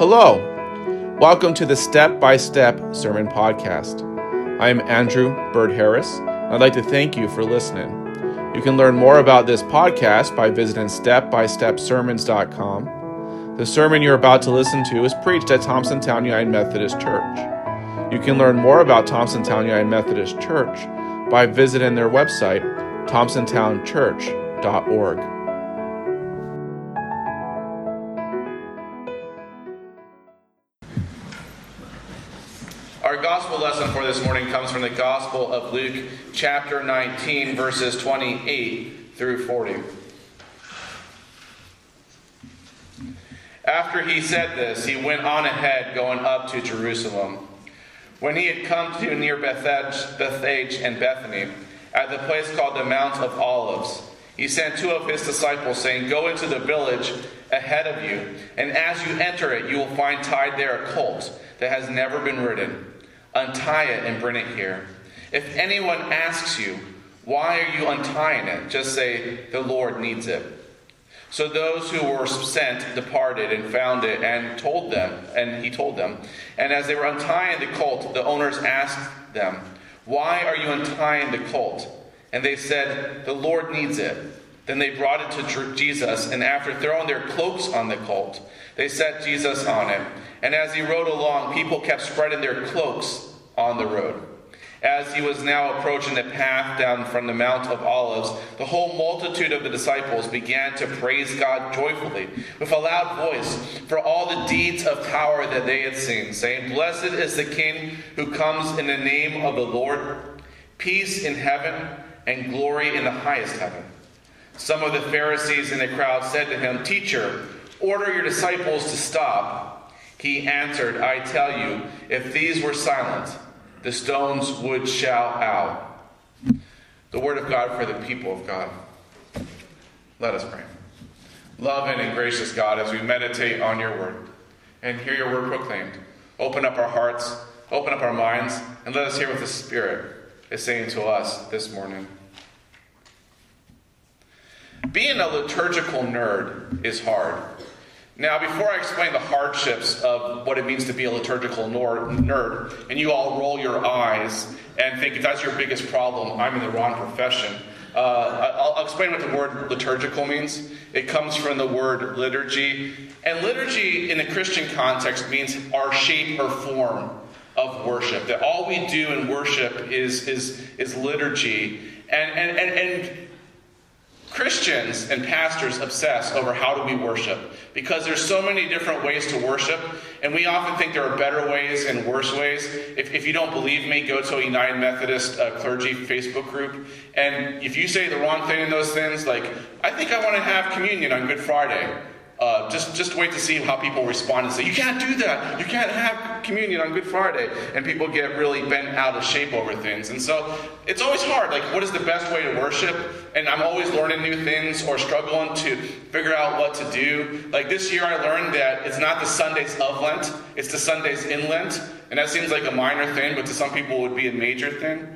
Hello, welcome to the Step by Step Sermon Podcast. I am Andrew Bird Harris. And I'd like to thank you for listening. You can learn more about this podcast by visiting stepbystepsermons.com. The sermon you're about to listen to is preached at Thompsontown United Methodist Church. You can learn more about Thompsontown United Methodist Church by visiting their website, thompsontownchurch.org. gospel lesson for this morning comes from the Gospel of Luke, chapter 19, verses 28 through 40. After he said this, he went on ahead, going up to Jerusalem. When he had come to near Bethphage, Bethphage and Bethany, at the place called the Mount of Olives, he sent two of his disciples, saying, Go into the village ahead of you, and as you enter it, you will find tied there a colt that has never been ridden Untie it and bring it here. If anyone asks you, Why are you untying it? just say, The Lord needs it. So those who were sent departed and found it and told them, and he told them. And as they were untying the colt, the owners asked them, Why are you untying the colt? And they said, The Lord needs it. Then they brought it to Jesus, and after throwing their cloaks on the colt, they set Jesus on it. And as he rode along, people kept spreading their cloaks on the road. As he was now approaching the path down from the Mount of Olives, the whole multitude of the disciples began to praise God joyfully with a loud voice for all the deeds of power that they had seen, saying, Blessed is the King who comes in the name of the Lord, peace in heaven and glory in the highest heaven. Some of the Pharisees in the crowd said to him, Teacher, order your disciples to stop. He answered, I tell you, if these were silent, the stones would shout out. The word of God for the people of God. Let us pray. Loving and gracious God, as we meditate on your word and hear your word proclaimed, open up our hearts, open up our minds, and let us hear what the Spirit is saying to us this morning. Being a liturgical nerd is hard. Now, before I explain the hardships of what it means to be a liturgical nerd, and you all roll your eyes and think if that's your biggest problem, I'm in the wrong profession, uh, I'll, I'll explain what the word liturgical means. It comes from the word liturgy, and liturgy in the Christian context means our shape or form of worship. That all we do in worship is, is, is liturgy. And, and, and, and Christians and pastors obsess over how do we worship because there's so many different ways to worship, and we often think there are better ways and worse ways. If, if you don't believe me, go to a United Methodist uh, clergy Facebook group, and if you say the wrong thing in those things, like, I think I want to have communion on Good Friday, uh, just, just wait to see how people respond and say, You can't do that. You can't have communion on Good Friday. And people get really bent out of shape over things. And so it's always hard. Like, what is the best way to worship? And I'm always learning new things or struggling to figure out what to do. Like this year, I learned that it's not the Sundays of Lent, it's the Sundays in Lent. And that seems like a minor thing, but to some people, it would be a major thing.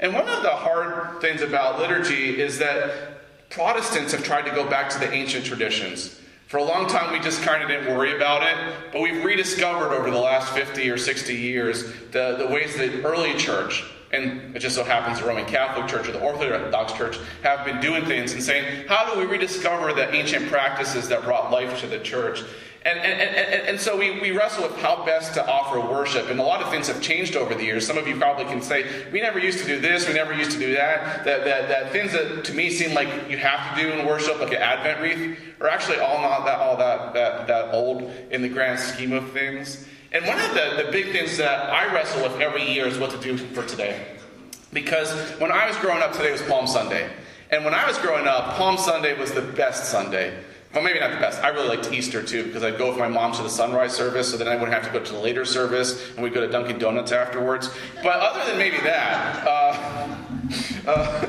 And one of the hard things about liturgy is that Protestants have tried to go back to the ancient traditions. For a long time, we just kind of didn't worry about it, but we've rediscovered over the last 50 or 60 years the, the ways that early church, and it just so happens the Roman Catholic Church or the Orthodox Church, have been doing things and saying, how do we rediscover the ancient practices that brought life to the church? And, and, and, and, so we, we wrestle with how best to offer worship. And a lot of things have changed over the years. Some of you probably can say, we never used to do this, we never used to do that. That, that, that things that to me seem like you have to do in worship, like an Advent wreath, are actually all not that, all that, that, that old in the grand scheme of things. And one of the, the big things that I wrestle with every year is what to do for today. Because when I was growing up, today was Palm Sunday. And when I was growing up, Palm Sunday was the best Sunday. Well, maybe not the best. I really liked Easter too because I'd go with my mom to the sunrise service, so then I wouldn't have to go to the later service, and we'd go to Dunkin' Donuts afterwards. But other than maybe that, uh, uh,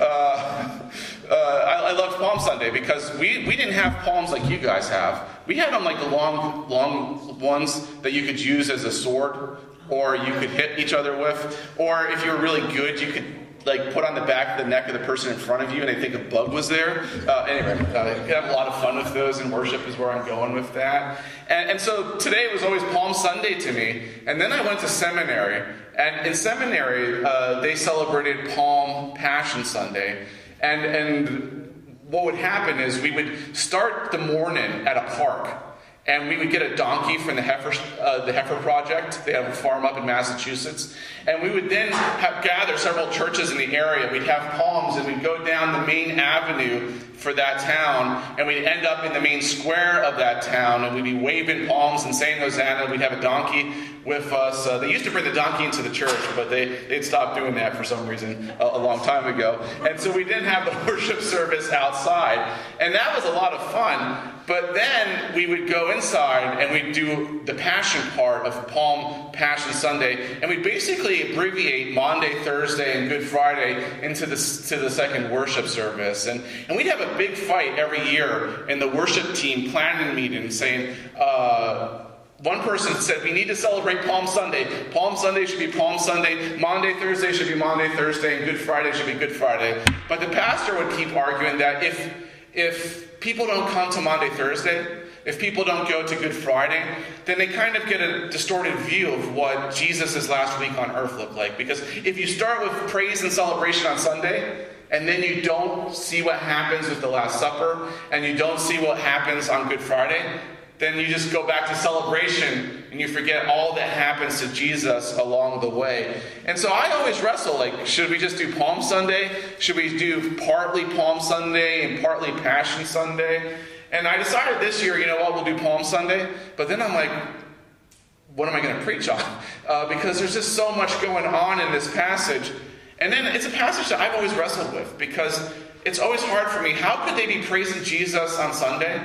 uh, uh, I, I loved Palm Sunday because we, we didn't have palms like you guys have. We had them like the long, long ones that you could use as a sword, or you could hit each other with, or if you were really good, you could like put on the back of the neck of the person in front of you and they think a bug was there. Uh, anyway, uh, you have a lot of fun with those, and worship is where I'm going with that. And, and so today was always Palm Sunday to me. And then I went to seminary. And in seminary, uh, they celebrated Palm Passion Sunday. And, and what would happen is we would start the morning at a park and we would get a donkey from the heifer, uh, the heifer project. They have a farm up in Massachusetts, and we would then have, gather several churches in the area. We'd have palms, and we'd go down the main avenue for that town, and we'd end up in the main square of that town, and we'd be waving palms and saying Hosanna. We'd have a donkey with us. Uh, they used to bring the donkey into the church, but they, they'd stopped doing that for some reason a, a long time ago. And so we didn't have the worship service outside, and that was a lot of fun. But then we would go inside and we'd do the Passion part of Palm Passion Sunday, and we'd basically abbreviate Maundy, Thursday, and Good Friday into the, to the second worship service. And, and we'd have a big fight every year in the worship team planning meeting saying, uh, one person said, We need to celebrate Palm Sunday. Palm Sunday should be Palm Sunday. Maundy, Thursday should be Maundy, Thursday. And Good Friday should be Good Friday. But the pastor would keep arguing that if, if people don't come to Maundy, Thursday, if people don't go to Good Friday, then they kind of get a distorted view of what Jesus' last week on earth looked like. Because if you start with praise and celebration on Sunday, and then you don't see what happens with the Last Supper, and you don't see what happens on Good Friday, then you just go back to celebration and you forget all that happens to Jesus along the way. And so I always wrestle like, should we just do Palm Sunday? Should we do partly Palm Sunday and partly Passion Sunday? And I decided this year, you know what, we'll do Palm Sunday. But then I'm like, what am I going to preach on? Uh, because there's just so much going on in this passage. And then it's a passage that I've always wrestled with because it's always hard for me. How could they be praising Jesus on Sunday?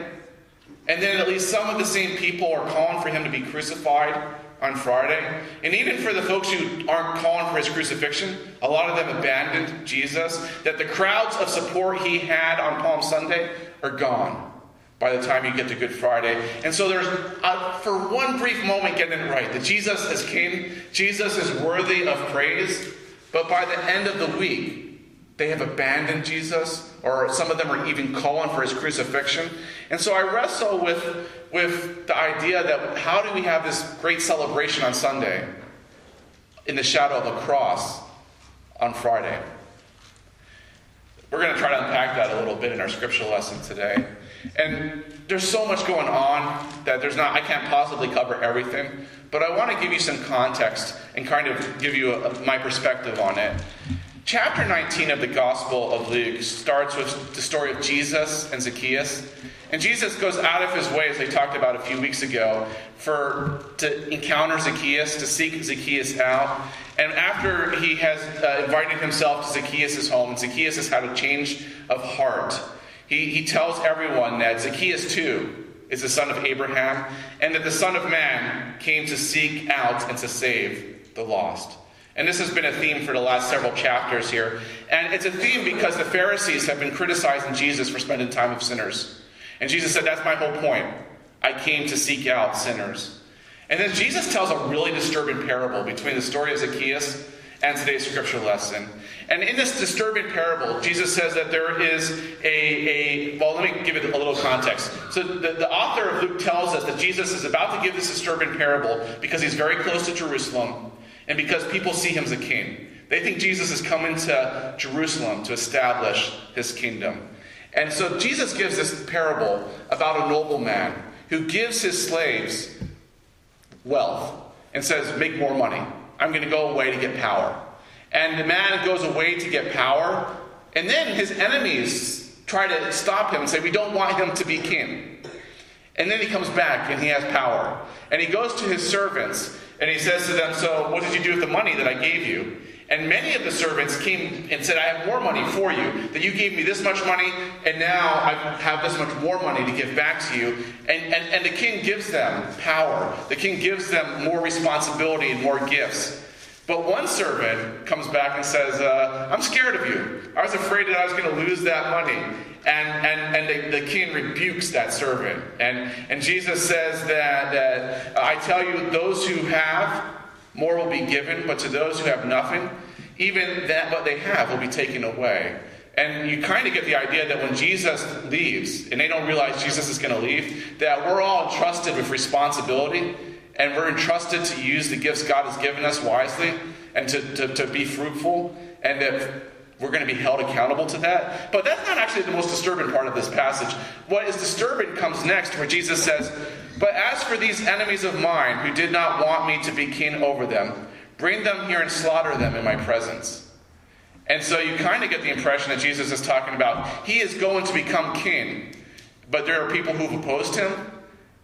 And then at least some of the same people are calling for him to be crucified on Friday. And even for the folks who aren't calling for his crucifixion, a lot of them abandoned Jesus. That the crowds of support he had on Palm Sunday are gone by the time you get to Good Friday. And so there's, uh, for one brief moment, getting it right that Jesus has came, Jesus is worthy of praise, but by the end of the week, they have abandoned Jesus, or some of them are even calling for his crucifixion. And so I wrestle with, with the idea that how do we have this great celebration on Sunday in the shadow of a cross on Friday? We're going to try to unpack that a little bit in our scripture lesson today. And there's so much going on that there's not I can't possibly cover everything, but I want to give you some context and kind of give you a, my perspective on it. Chapter 19 of the Gospel of Luke starts with the story of Jesus and Zacchaeus. And Jesus goes out of his way, as I talked about a few weeks ago, for to encounter Zacchaeus, to seek Zacchaeus out. And after he has uh, invited himself to Zacchaeus' home, Zacchaeus has had a change of heart. He, he tells everyone that Zacchaeus too is the son of Abraham, and that the Son of Man came to seek out and to save the lost. And this has been a theme for the last several chapters here. And it's a theme because the Pharisees have been criticizing Jesus for spending time with sinners. And Jesus said, That's my whole point. I came to seek out sinners. And then Jesus tells a really disturbing parable between the story of Zacchaeus and today's scripture lesson. And in this disturbing parable, Jesus says that there is a, a well, let me give it a little context. So the, the author of Luke tells us that Jesus is about to give this disturbing parable because he's very close to Jerusalem and because people see him as a king. They think Jesus is coming to Jerusalem to establish his kingdom. And so Jesus gives this parable about a nobleman who gives his slaves wealth and says, Make more money. I'm going to go away to get power. And the man goes away to get power, and then his enemies try to stop him and say, We don't want him to be king. And then he comes back and he has power. And he goes to his servants and he says to them, So, what did you do with the money that I gave you? And many of the servants came and said, I have more money for you. That you gave me this much money, and now I have this much more money to give back to you. And, and, and the king gives them power. The king gives them more responsibility and more gifts. But one servant comes back and says, uh, I'm scared of you. I was afraid that I was going to lose that money. And, and, and the, the, king rebukes that servant. And, and Jesus says that, that I tell you, those who have, more will be given, but to those who have nothing, even that what they have will be taken away. And you kind of get the idea that when Jesus leaves, and they don't realize Jesus is going to leave, that we're all entrusted with responsibility, and we're entrusted to use the gifts God has given us wisely and to, to, to be fruitful, and that we're going to be held accountable to that. But that's not actually the most disturbing part of this passage. What is disturbing comes next, where Jesus says, But as for these enemies of mine who did not want me to be king over them, bring them here and slaughter them in my presence. And so you kind of get the impression that Jesus is talking about he is going to become king, but there are people who've opposed him,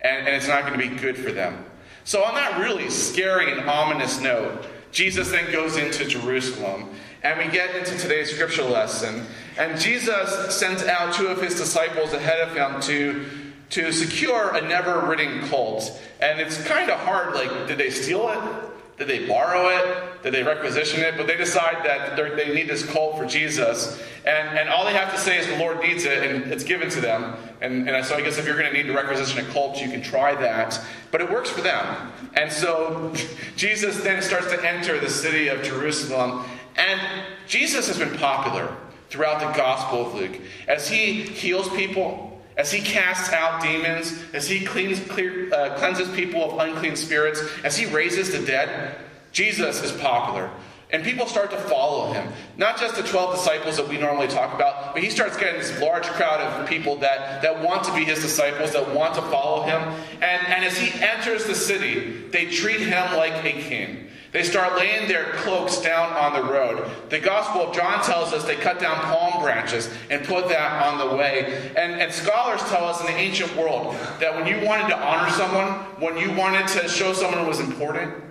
and, and it's not going to be good for them. So, on that really scary and ominous note, Jesus then goes into Jerusalem and we get into today's scripture lesson. And Jesus sends out two of his disciples ahead of him to, to secure a never ridden colt. And it's kind of hard like, did they steal it? Did they borrow it? Did they requisition it? But they decide that they need this cult for Jesus. And, and all they have to say is the Lord needs it, and it's given to them. And, and so I guess if you're going to need to requisition a cult, you can try that. But it works for them. And so Jesus then starts to enter the city of Jerusalem. And Jesus has been popular throughout the Gospel of Luke as he heals people, as he casts out demons, as he cleans, clear, uh, cleanses people of unclean spirits, as he raises the dead. Jesus is popular. And people start to follow him. Not just the 12 disciples that we normally talk about, but he starts getting this large crowd of people that, that want to be his disciples, that want to follow him. And, and as he enters the city, they treat him like a king. They start laying their cloaks down on the road. The Gospel of John tells us they cut down palm branches and put that on the way. And, and scholars tell us in the ancient world that when you wanted to honor someone, when you wanted to show someone was important,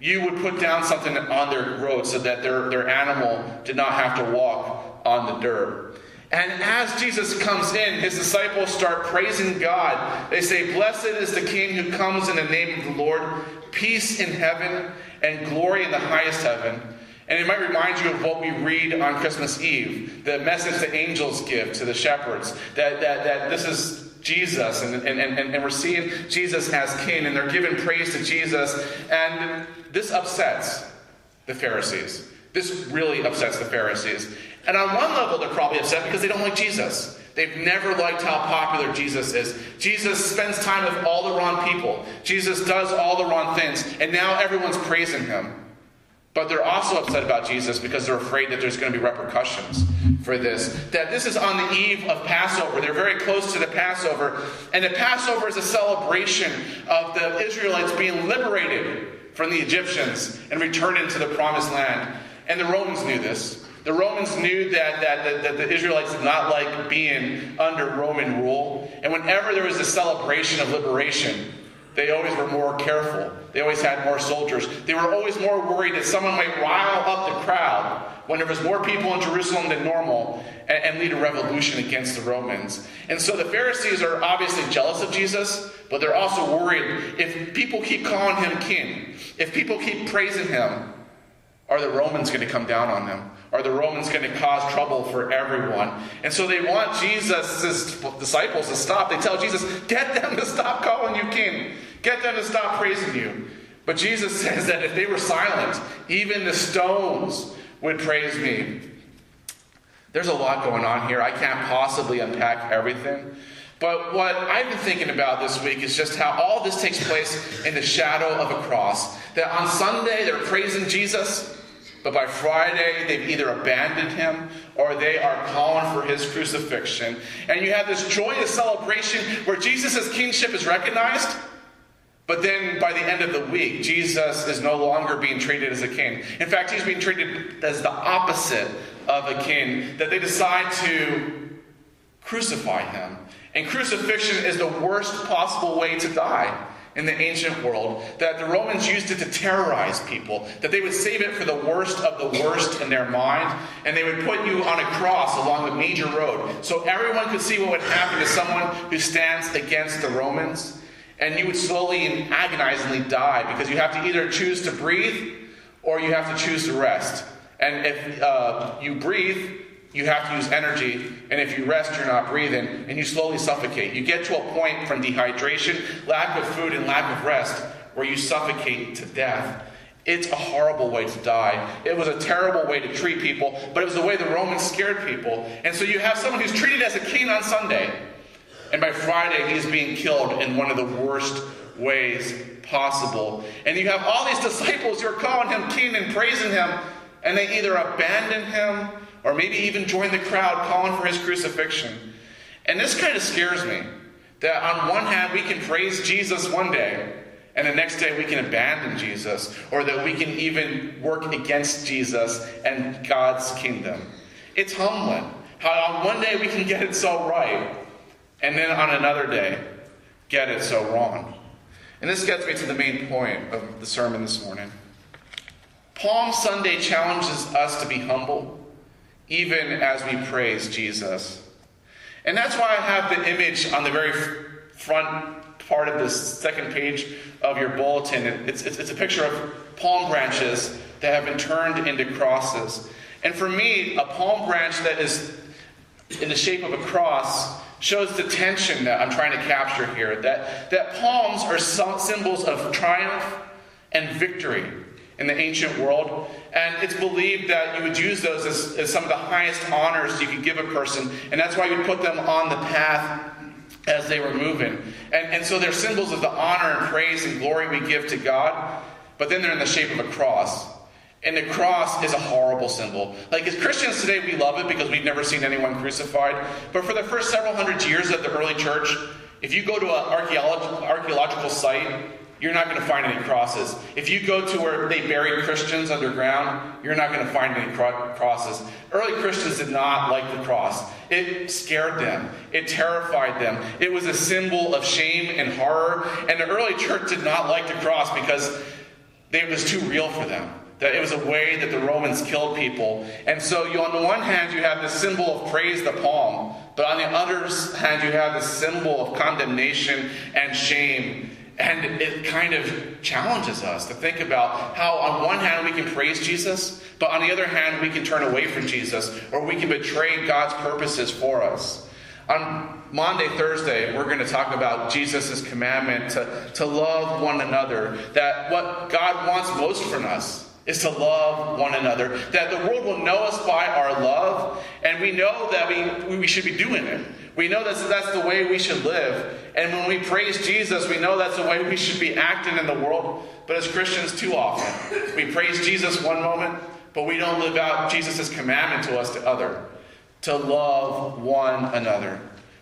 you would put down something on their road so that their, their animal did not have to walk on the dirt. And as Jesus comes in, his disciples start praising God. They say, Blessed is the King who comes in the name of the Lord, peace in heaven and glory in the highest heaven. And it might remind you of what we read on Christmas Eve, the message the angels give to the shepherds, that, that, that this is Jesus, and, and, and, and we're seeing Jesus as king, and they're giving praise to Jesus. And this upsets the Pharisees. This really upsets the Pharisees. And on one level, they're probably upset because they don't like Jesus. They've never liked how popular Jesus is. Jesus spends time with all the wrong people. Jesus does all the wrong things. And now everyone's praising him. But they're also upset about Jesus because they're afraid that there's going to be repercussions for this. That this is on the eve of Passover. They're very close to the Passover. And the Passover is a celebration of the Israelites being liberated from the Egyptians and returned into the promised land. And the Romans knew this. The Romans knew that, that, that, that, the Israelites did not like being under Roman rule. And whenever there was a celebration of liberation, they always were more careful. They always had more soldiers. They were always more worried that someone might rile up the crowd when there was more people in Jerusalem than normal and, and lead a revolution against the Romans. And so the Pharisees are obviously jealous of Jesus, but they're also worried if people keep calling him king, if people keep praising him, are the Romans going to come down on them? Are the Romans going to cause trouble for everyone? And so they want Jesus' disciples to stop. They tell Jesus, get them to stop calling you king. Get them to stop praising you. But Jesus says that if they were silent, even the stones would praise me. There's a lot going on here. I can't possibly unpack everything. But what I've been thinking about this week is just how all this takes place in the shadow of a cross. That on Sunday they're praising Jesus, but by Friday, they've either abandoned him or they are calling for his crucifixion. And you have this joyous celebration where Jesus' kingship is recognized. But then by the end of the week, Jesus is no longer being treated as a king. In fact, he's being treated as the opposite of a king, that they decide to crucify him. And crucifixion is the worst possible way to die in the ancient world, that the Romans used it to terrorize people, that they would save it for the worst of the worst in their mind, and they would put you on a cross along a major road so everyone could see what would happen to someone who stands against the Romans. And you would slowly and agonizingly die because you have to either choose to breathe or you have to choose to rest. And if uh, you breathe, you have to use energy, and if you rest, you're not breathing, and you slowly suffocate. You get to a point from dehydration, lack of food, and lack of rest where you suffocate to death. It's a horrible way to die. It was a terrible way to treat people, but it was the way the Romans scared people. And so you have someone who's treated as a king on Sunday, and by Friday he's being killed in one of the worst ways possible. And you have all these disciples who are calling him king and praising him, and they either abandon him or maybe even join the crowd calling for his crucifixion. And this kind of scares me that on one hand we can praise Jesus one day, and the next day we can abandon Jesus, or that we can even work against Jesus and God's kingdom. It's humbling how on one day we can get it so right, and then on another day get it so wrong. And this gets me to the main point of the sermon this morning. Palm Sunday challenges us to be humble, even as we praise Jesus. And that's why I have the image on the very front part of the second page of your bulletin. It's, it's, it's, a picture of palm branches that have been turned into crosses. And for me, a palm branch that is in the shape of a cross shows the tension that I'm trying to capture here. That, that palms are symbols of triumph and victory in the ancient world. And it's believed that you would use those as, as some of the highest honors you could give a person. And that's why you would put them on the path as they were moving. And, and so they're symbols of the honor and praise and glory we give to God, but then they're in the shape of a cross. And the cross is a horrible symbol. Like as Christians today, we love it because we've never seen anyone crucified. But for the first several hundred years of the early church, if you go to an archaeological site you're not going to find any crosses. If you go to where they buried Christians underground, you're not going to find any cro- crosses. Early Christians did not like the cross. It scared them, it terrified them. It was a symbol of shame and horror. And the early church did not like the cross because it was too real for them. That it was a way that the Romans killed people. And so, you, on the one hand, you have the symbol of praise, the palm, but on the other hand, you have the symbol of condemnation and shame and it kind of challenges us to think about how, on one hand, we can praise Jesus, but on the other hand, we can turn away from Jesus, or we can betray God's purposes for us. On Maundy, Thursday, we're going to talk about Jesus' commandment to, to love one another, that what God wants most from us is to love one another, that the world will know us by our love, and we know that we, we should be doing it. We know that that's the way we should live. And when we praise Jesus, we know that's the way we should be acting in the world. But as Christians, too often, we praise Jesus one moment, but we don't live out Jesus' commandment to us to other, to love one another.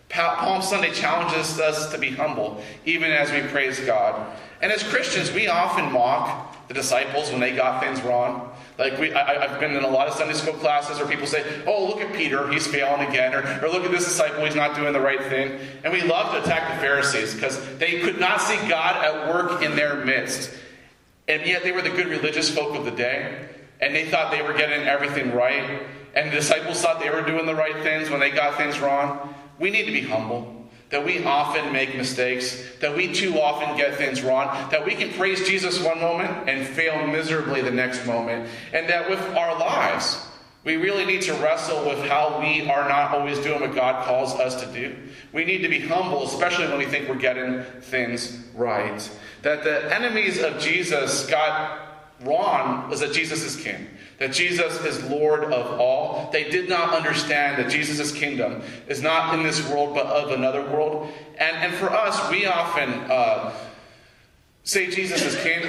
Palm Sunday challenges us to be humble, even as we praise God. And as Christians, we often mock the disciples when they got things wrong. Like we, I, have been in a lot of Sunday school classes where people say, "Oh, look at Peter, he's failing again," or, or "Look at this disciple, he's not doing the right thing." And we love to attack the Pharisees because they could not see God at work in their midst, and yet they were the good religious folk of the day, and they thought they were getting everything right, and the disciples thought they were doing the right things when they got things wrong. We need to be humble that we often make mistakes, that we too often get things wrong, that we can praise Jesus one moment and fail miserably the next moment, and that with our lives, we really need to wrestle with how we are not always doing what God calls us to do. We need to be humble, especially when we think we're getting things right. That the enemies of Jesus got wrong was that Jesus is king that Jesus is Lord of all. They did not understand that Jesus' kingdom is not in this world but of another world. And, and for us, we often uh, say Jesus is king,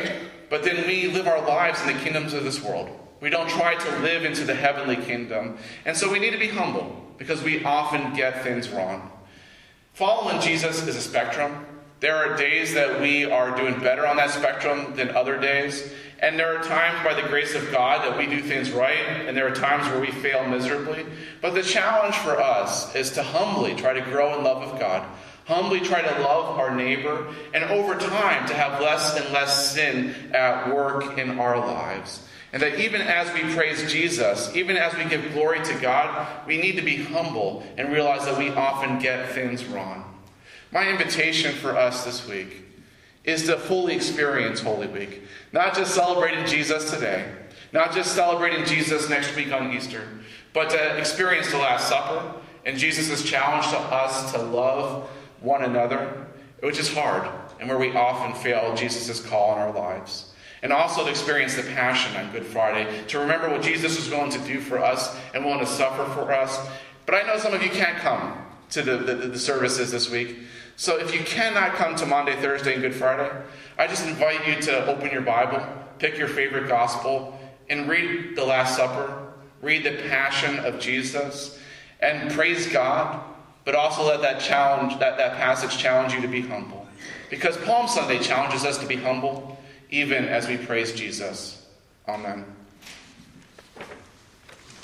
but then we live our lives in the kingdoms of this world. We don't try to live into the heavenly kingdom. And so we need to be humble because we often get things wrong. Following Jesus is a spectrum. There are days that we are doing better on that spectrum than other days. And there are times by the grace of God that we do things right, and there are times where we fail miserably. But the challenge for us is to humbly try to grow in love of God, humbly try to love our neighbor, and over time to have less and less sin at work in our lives. And that even as we praise Jesus, even as we give glory to God, we need to be humble and realize that we often get things wrong. My invitation for us this week is to fully experience Holy Week. Not just celebrating Jesus today, not just celebrating Jesus next week on Easter, but to experience the Last Supper and Jesus' challenge to us to love one another, which is hard and where we often fail Jesus' call in our lives. and also to experience the passion on Good Friday, to remember what Jesus was willing to do for us and willing to suffer for us. But I know some of you can't come to the, the, the services this week. So if you cannot come to Maundy, Thursday, and Good Friday, I just invite you to open your Bible, pick your favorite gospel, and read the Last Supper, read the passion of Jesus, and praise God, but also let that challenge, that, that passage challenge you to be humble. Because Palm Sunday challenges us to be humble even as we praise Jesus. Amen.